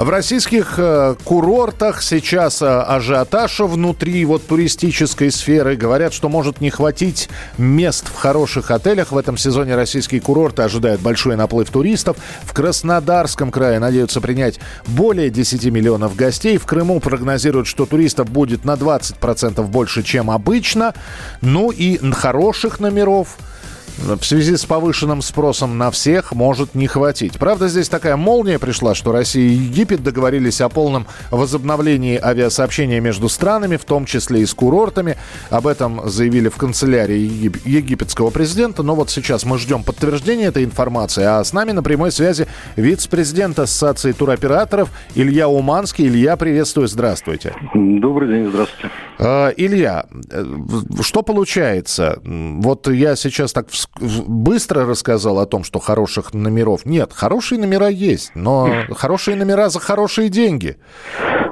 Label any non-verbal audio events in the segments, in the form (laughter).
В российских э, курортах сейчас э, ажиотаж внутри вот туристической сферы. Говорят, что может не хватить мест в хороших отелях. В этом сезоне российские курорты ожидают большой наплыв туристов. В Краснодарском крае надеются принять более 10 миллионов гостей. В Крыму прогнозируют, что туристов будет на 20% больше, чем обычно. Ну и хороших номеров – в связи с повышенным спросом на всех может не хватить. Правда, здесь такая молния пришла, что Россия и Египет договорились о полном возобновлении авиасообщения между странами, в том числе и с курортами. Об этом заявили в канцелярии егип- египетского президента. Но вот сейчас мы ждем подтверждения этой информации. А с нами на прямой связи вице-президент Ассоциации туроператоров Илья Уманский. Илья, приветствую, здравствуйте. Добрый день, здравствуйте. Э, Илья, э, что получается? Вот я сейчас так вс- в- быстро рассказал о том, что хороших номеров нет. Хорошие номера есть, но хорошие номера за хорошие деньги.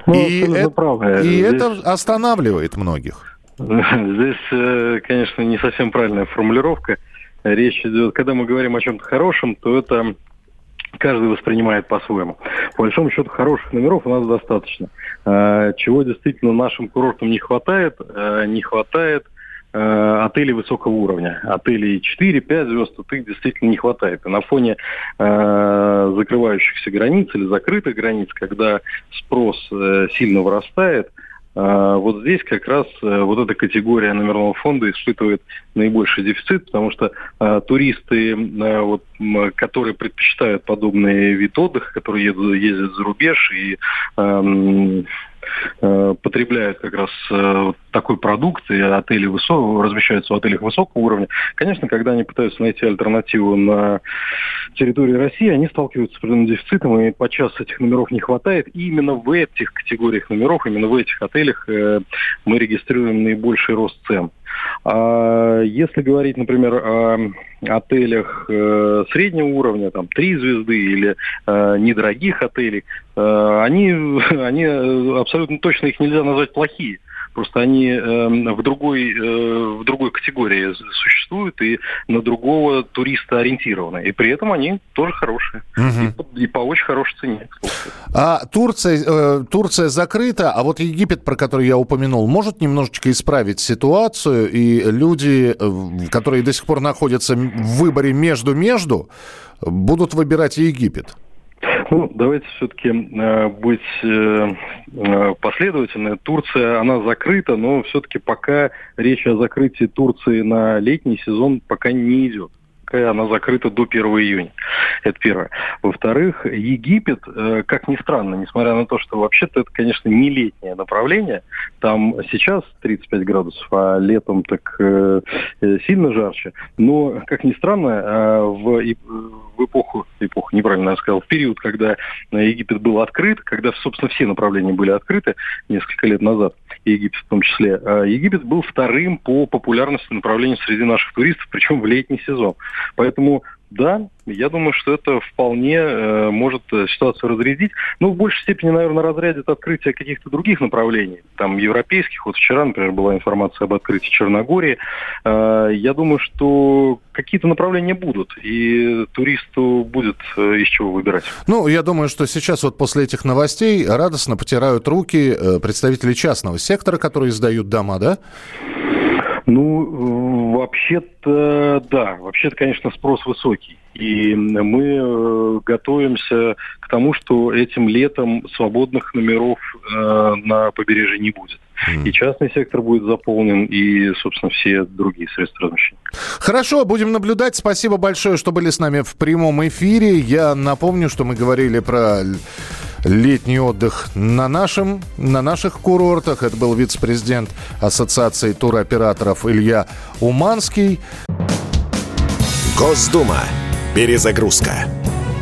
Ну, и это, правы. и Здесь- это останавливает многих. (laughs) Здесь, э, конечно, не совсем правильная формулировка. Речь идет, когда мы говорим о чем-то хорошем, то это каждый воспринимает по-своему. По большому счету, хороших номеров у нас достаточно. Э, Чего действительно нашим курортам не хватает? Э, Не хватает отелей высокого уровня. Отелей 4-5 звезд, тут их действительно не хватает. И на фоне э, закрывающихся границ или закрытых границ, когда спрос э, сильно вырастает, э, вот здесь как раз э, вот эта категория номерного фонда испытывает наибольший дефицит, потому что э, туристы, э, вот, которые предпочитают подобный вид отдыха, которые едут, ездят за рубеж и э, потребляют как раз э, такой продукт, и отели высокого, размещаются в отелях высокого уровня. Конечно, когда они пытаются найти альтернативу на территории России, они сталкиваются с определенным дефицитом, и подчас этих номеров не хватает. И именно в этих категориях номеров, именно в этих отелях э, мы регистрируем наибольший рост цен. А если говорить, например, о отелях э, среднего уровня, там три звезды или э, недорогих отелей, э, они, (laughs) они абсолютно точно их нельзя назвать плохие. Просто они э, в, другой, э, в другой категории существуют и на другого туриста ориентированы. И при этом они тоже хорошие. И, по, и по очень хорошей цене. А Турция, э, Турция закрыта, а вот Египет, про который я упомянул, может немножечко исправить ситуацию, и люди, э, которые до сих пор находятся в выборе между-между, будут выбирать Египет. Ну, давайте все-таки э, быть э, э, последовательны. Турция, она закрыта, но все-таки пока речь о закрытии Турции на летний сезон пока не идет. Пока она закрыта до 1 июня. Это первое. Во-вторых, Египет, э, как ни странно, несмотря на то, что вообще-то это, конечно, не летнее направление, там сейчас 35 градусов, а летом так э, э, сильно жарче, но, как ни странно, в, в эпоху, эпоху, неправильно я сказал, в период, когда Египет был открыт, когда, собственно, все направления были открыты несколько лет назад, Египет в том числе, Египет был вторым по популярности направлением среди наших туристов, причем в летний сезон. Поэтому да, я думаю, что это вполне э, может э, ситуацию разрядить. Ну, в большей степени, наверное, разрядит открытие каких-то других направлений, там, европейских. Вот вчера, например, была информация об открытии Черногории. Э, я думаю, что какие-то направления будут, и туристу будет э, из чего выбирать. Ну, я думаю, что сейчас вот после этих новостей радостно потирают руки э, представители частного сектора, которые сдают дома, да? Ну, э, вообще-то, да, вообще-то, конечно, спрос высокий. И мы э, готовимся к тому, что этим летом свободных номеров э, на побережье не будет. И частный сектор будет заполнен, и, собственно, все другие средства размещения. Хорошо, будем наблюдать. Спасибо большое, что были с нами в прямом эфире. Я напомню, что мы говорили про летний отдых на, нашем, на наших курортах. Это был вице-президент Ассоциации туроператоров Илья Уманский. Госдума. Перезагрузка.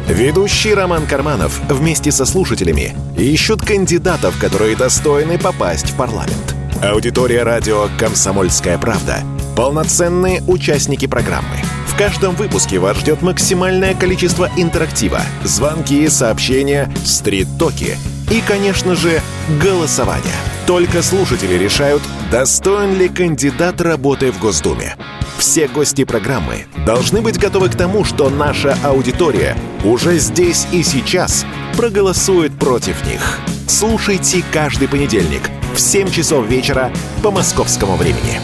Ведущий Роман Карманов вместе со слушателями ищут кандидатов, которые достойны попасть в парламент. Аудитория радио «Комсомольская правда» полноценные участники программы. В каждом выпуске вас ждет максимальное количество интерактива, звонки, сообщения, стрит-токи и, конечно же, голосование. Только слушатели решают, достоин ли кандидат работы в Госдуме. Все гости программы должны быть готовы к тому, что наша аудитория уже здесь и сейчас проголосует против них. Слушайте каждый понедельник в 7 часов вечера по московскому времени.